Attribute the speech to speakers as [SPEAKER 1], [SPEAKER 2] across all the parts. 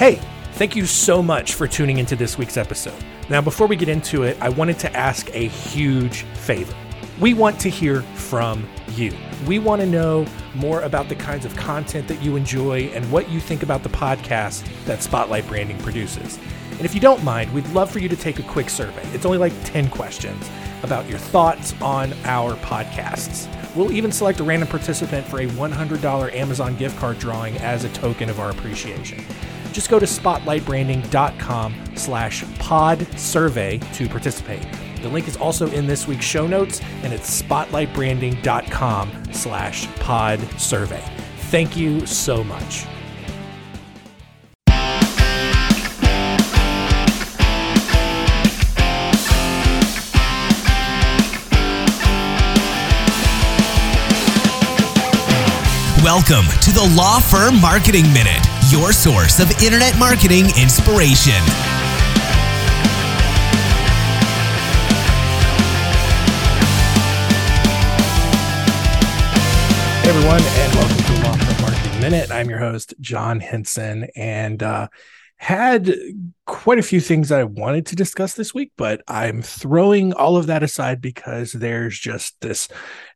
[SPEAKER 1] Hey, thank you so much for tuning into this week's episode. Now, before we get into it, I wanted to ask a huge favor. We want to hear from you. We want to know more about the kinds of content that you enjoy and what you think about the podcast that Spotlight Branding produces. And if you don't mind, we'd love for you to take a quick survey. It's only like 10 questions about your thoughts on our podcasts. We'll even select a random participant for a $100 Amazon gift card drawing as a token of our appreciation. Just go to spotlightbranding.com slash pod survey to participate. The link is also in this week's show notes, and it's spotlightbranding.com slash pod survey. Thank you so much.
[SPEAKER 2] Welcome to the Law Firm Marketing Minute, your source of internet marketing inspiration.
[SPEAKER 1] Hey everyone, and welcome to Law Firm Marketing Minute. I'm your host, John Henson, and uh, had quite a few things I wanted to discuss this week, but I'm throwing all of that aside because there's just this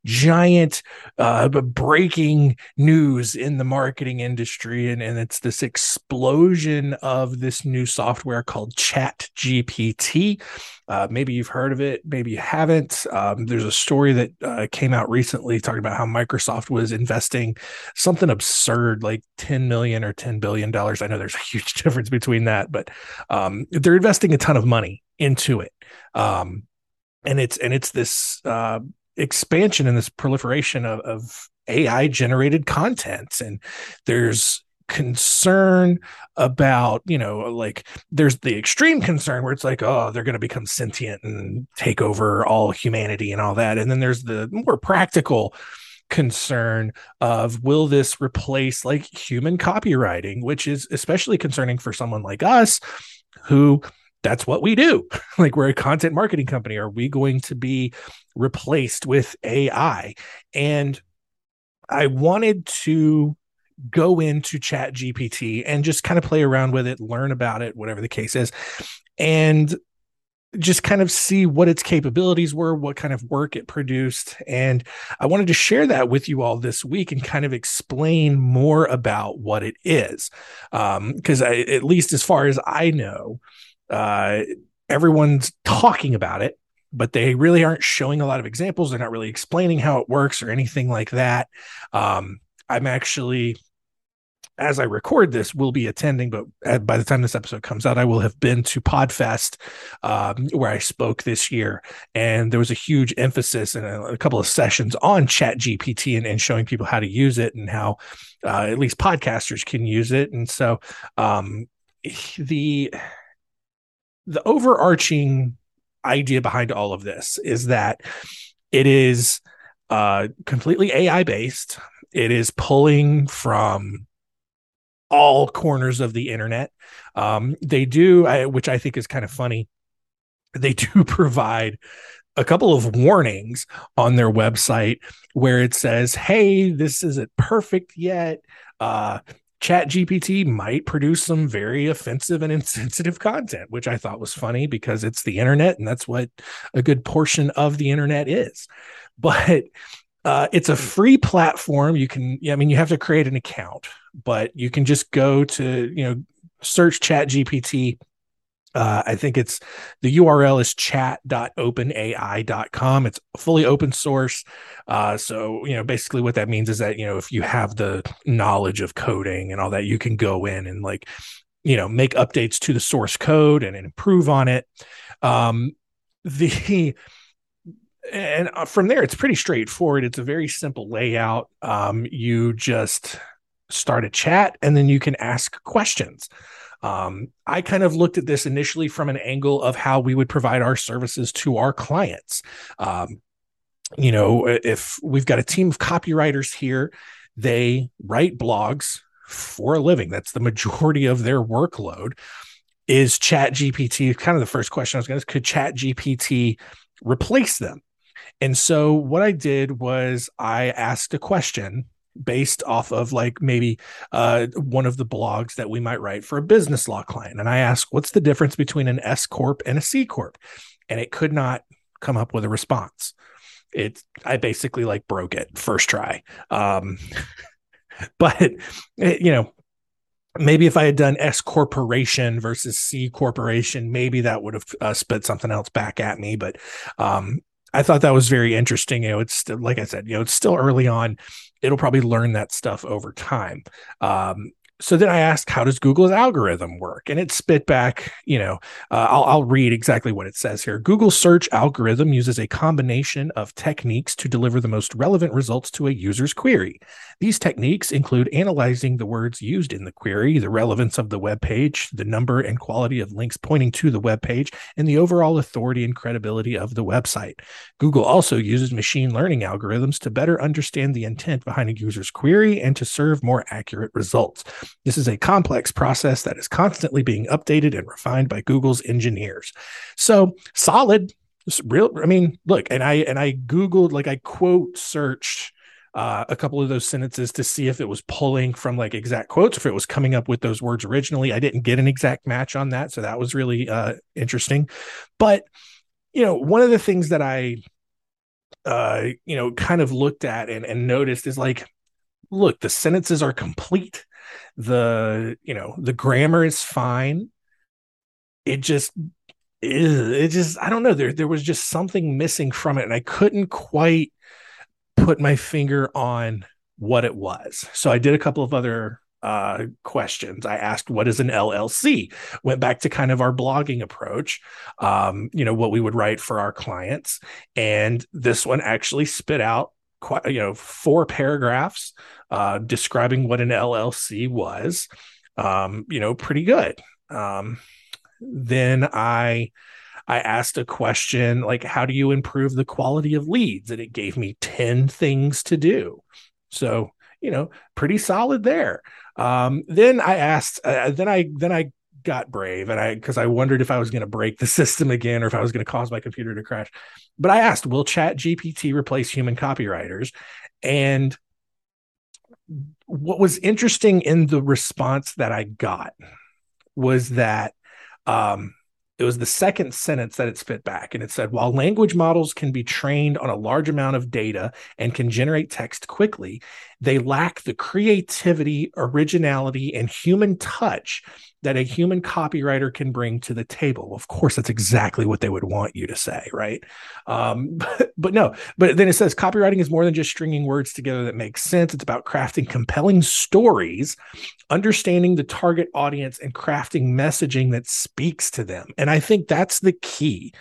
[SPEAKER 1] giant uh, breaking news in the marketing industry, and, and it's this explosion of this new software called Chat GPT. Uh, maybe you've heard of it, maybe you haven't. Um, there's a story that uh, came out recently talking about how Microsoft was investing something absurd, like 10 million or 10 billion dollars. I know there's a huge difference between that, but um, they're investing a ton of money into it. Um, and it's and it's this uh, expansion and this proliferation of, of AI generated content, and there's concern about you know like there's the extreme concern where it's like oh they're going to become sentient and take over all humanity and all that and then there's the more practical concern of will this replace like human copywriting? Which is especially concerning for someone like us who that's what we do. Like we're a content marketing company. Are we going to be replaced with ai and i wanted to go into chat gpt and just kind of play around with it learn about it whatever the case is. And just kind of see what its capabilities were what kind of work it produced. And i wanted to share that with you all this week and kind of explain more about what it is. Because um, at least as far as i know uh, everyone's talking about it but they really aren't showing a lot of examples. They're not really explaining how it works or anything like that. Um, I'm actually, as I record this, will be attending, but by the time this episode comes out, I will have been to Podfest, um, where I spoke this year. And there was a huge emphasis and a, a couple of sessions on Chat GPT and, and, showing people how to use it and how uh, at least podcasters can use it. And so um, the the overarching idea behind all of this is that it is uh, completely AI based. It is pulling from all corners of the internet. Um, they do, I, which I think is kind of funny. They do provide a couple of warnings on their website where it says, "Hey, this isn't perfect yet. Uh, Chat GPT might produce some very offensive and insensitive content," which I thought was funny because it's the internet and that's what a good portion of the internet is. But uh, it's a free platform. You can, I mean, you have to create an account, but you can just go to, you know, search Chat GPT. Uh, I think it's the URL is chat.openai.com. It's fully open source. Uh, so, you know, basically what that means is that, you know, if you have the knowledge of coding and all that, you can go in and like, you know, make updates to the source code and, and improve on it. Um, the, and uh, from there it's pretty straightforward it's a very simple layout um, you just start a chat and then you can ask questions. Um, i kind of looked at this initially from an angle of how we would provide our services to our clients. Um, you know if we've got a team of copywriters here they write blogs for a living. That's the majority of their workload. Is chat gpt kind of the first question i was going to could chat gpt replace them? And so what I did was I asked a question based off of like maybe uh, one of the blogs that we might write for a business law client. And I asked, what's the difference between an S Corp and a C Corp? And it could not come up with a response. It, I basically like broke it first try. Um, but, it, you know, maybe if I had done S corporation versus C corporation, maybe that would have uh, spit something else back at me. But um, I thought that was very interesting. You know, it's like I said, you know, it's still early on. It'll probably learn that stuff over time. Um, so then I asked, how does Google's algorithm work? And it spit back, you know, uh, I'll, I'll read exactly what it says here. Google's search algorithm uses a combination of techniques to deliver the most relevant results to a user's query. These techniques include analyzing the words used in the query, the relevance of the web page, the number and quality of links pointing to the web page, and the overall authority and credibility of the website. Google also uses machine learning algorithms to better understand the intent behind a user's query and to serve more accurate results. This is a complex process that is constantly being updated and refined by Google's engineers. So solid, real. I mean, look, and I and I googled like I quote searched uh, a couple of those sentences to see if it was pulling from like exact quotes, if it was coming up with those words originally. I didn't get an exact match on that, so that was really uh, interesting. But you know, one of the things that I uh, you know kind of looked at and, and noticed is like, look, the sentences are complete the you know the grammar is fine it just it just i don't know there there was just something missing from it and i couldn't quite put my finger on what it was so i did a couple of other uh, questions. I asked, what is an LLC? Went back to kind of our blogging approach, um, you know, what we would write for our clients. And this one actually spit out quite, you know, four paragraphs uh, describing what an LLC was. Um, you know, pretty good. Um, then I I asked a question like, how do you improve the quality of leads? And it gave me 10 things to do. So, you know, pretty solid there. Um, then I asked, uh, then I, then I got brave and I, cause I wondered if I was going to break the system again or if I was going to cause my computer to crash. But I asked, will chat GPT replace human copywriters? And what was interesting in the response that I got was that um, it was the second sentence that it spit back and it said while language models can be trained on a large amount of data and can generate text quickly they lack the creativity originality and human touch that a human copywriter can bring to the table. Of course, that's exactly what they would want you to say, right? Um, but, but no, but then it says copywriting is more than just stringing words together that make sense. It's about crafting compelling stories, understanding the target audience, and crafting messaging that speaks to them. And I think that's the key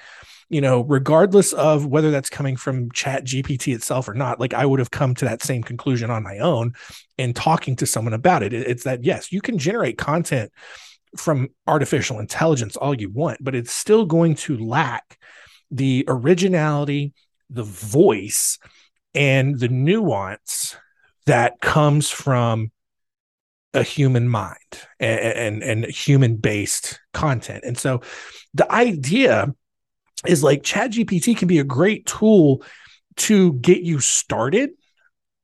[SPEAKER 1] you know, regardless of whether that's coming from Chat GPT itself or not, like I would have come to that same conclusion on my own in talking to someone about it. It's that yes, you can generate content from artificial intelligence all you want, but it's still going to lack the originality, the voice, and the nuance that comes from a human mind and, and, and human based content. And so the idea is like ChatGPT can be a great tool to get you started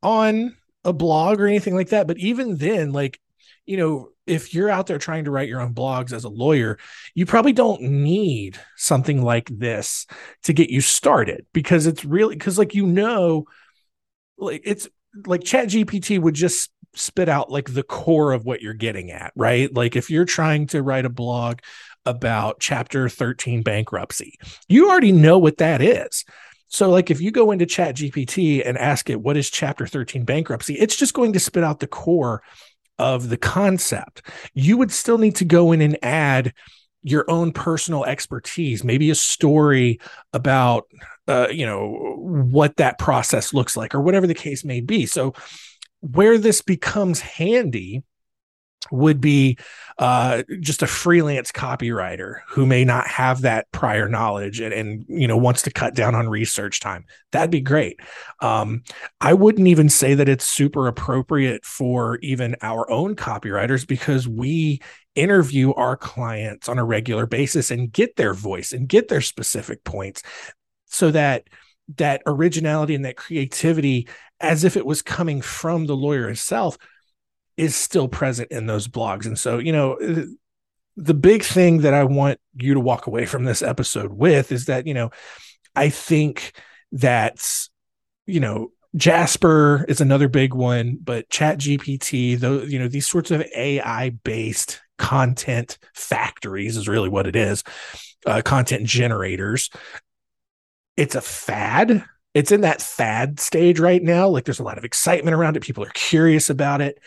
[SPEAKER 1] on a blog or anything like that. But even then, like, you know, if you're out there trying to write your own blogs as a lawyer, you probably don't need something like this to get you started because it's really because like you know like it's like chat gpt would just spit out like the core of what you're getting at right? Like if you're trying to write a blog about chapter 13 bankruptcy you already know what that is. So like if you go into chat gpt and ask it what is chapter 13 bankruptcy? it's just going to spit out the core of the concept. You would still need to go in and add your own personal expertise, maybe a story about, uh, you know, what that process looks like or whatever the case may be. So, where this becomes handy would be uh, just a freelance copywriter who may not have that prior knowledge and, and, you know wants to cut down on research time. That'd be great. Um, i wouldn't even say that it's super appropriate for even our own copywriters because we interview our clients on a regular basis and get their voice and get their specific points so that that originality and that creativity as if it was coming from the lawyer himself is still present in those blogs. And so, you know, the big thing that I want you to walk away from this episode with is that, you know, I think that, you know, Jasper is another big one, but Chat GPT, though, you know, these sorts of AI based content factories is really what it is, uh, content generators. It's a fad. It's in that fad stage right now. Like there's a lot of excitement around it. People are curious about it.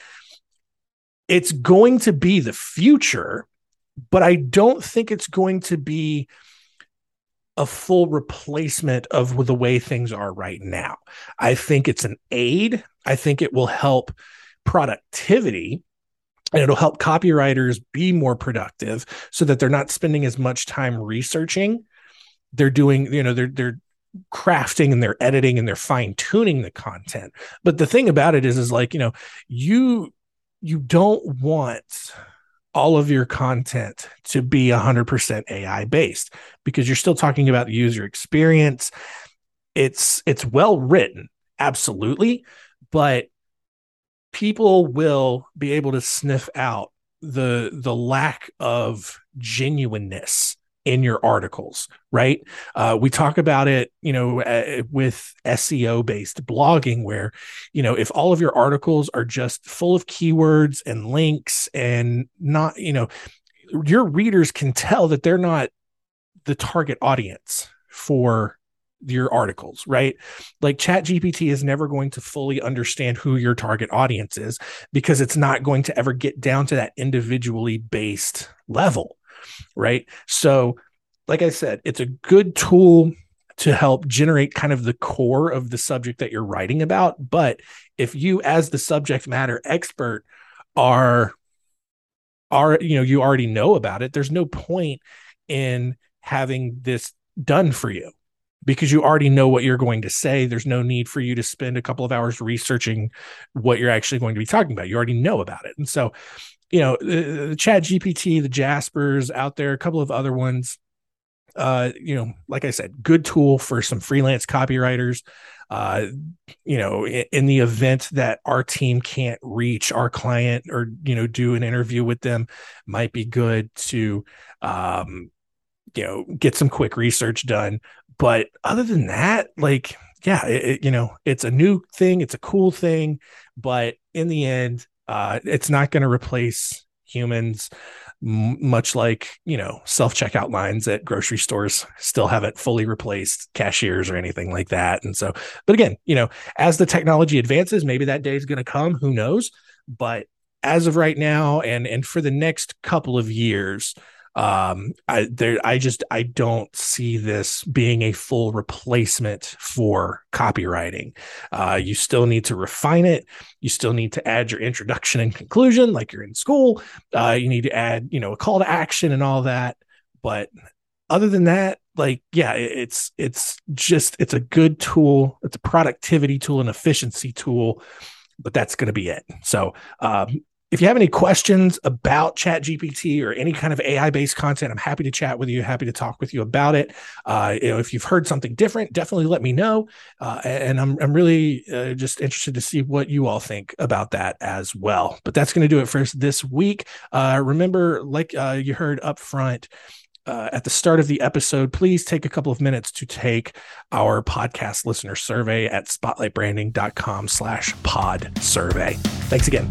[SPEAKER 1] It's going to be the future, but I don't think it's going to be a full replacement of the way things are right now. I think it's an aid. I think it will help productivity and it'll help copywriters be more productive so that they're not spending as much time researching. They're doing, you know, they're they're crafting and they're editing and they're fine tuning the content. But the thing about it is is like, you know, you you don't want all of your content to be 100% AI based because you're still talking about user experience. It's it's well written, absolutely, but people will be able to sniff out the the lack of genuineness in your articles, right? Uh, we talk about it, you know, uh, with SEO based blogging, where, you know, if all of your articles are just full of keywords and links and not, you know, your readers can tell that they're not the target audience for your articles, right? Like Chat GPT is never going to fully understand who your target audience is because it's not going to ever get down to that individually based level right? So, like I said, it's a good tool to help generate kind of the core of the subject that you're writing about. But if you, as the subject matter expert, are are you know you already know about it, there's no point in having this done for you because you already know what you're going to say. There's no need for you to spend a couple of hours researching what you're actually going to be talking about. You already know about it. And so you know, the, Chat GPT, the Jaspers out there, a couple of other ones. Uh, you know, like I said, good tool for some freelance copywriters. Uh, you know, in, in the event that our team can't reach our client or you know do an interview with them, might be good to um, you know get some quick research done. But other than that, like yeah, it, it, you know, it's a new thing, it's a cool thing, but in the end, uh, it's not going to replace humans, much like you know self checkout lines at grocery stores still haven't fully replaced cashiers or anything like that. And so, but again, you know, as the technology advances, maybe that day is going to come. Who knows? But as of right now, and and for the next couple of years, um i there i just i don't see this being a full replacement for copywriting. Uh you still need to refine it. You still need to add your introduction and conclusion like you're in school. Uh you need to add you know a call to action and all that. But other than that like yeah it's it's just it's a good tool. It's a productivity tool an efficiency tool but that's going to be it. So um, if you have any questions about chat gpt or any kind of ai based content i'm happy to chat with you happy to talk with you about it uh, you know if you've heard something different definitely let me know uh, and i'm, I'm really uh, just interested to see what you all think about that as well but that's going to do it for us this week uh, remember like uh, you heard up front uh, at the start of the episode, please take a couple of minutes to take our podcast listener survey at spotlightbranding.com slash pod survey. Thanks again.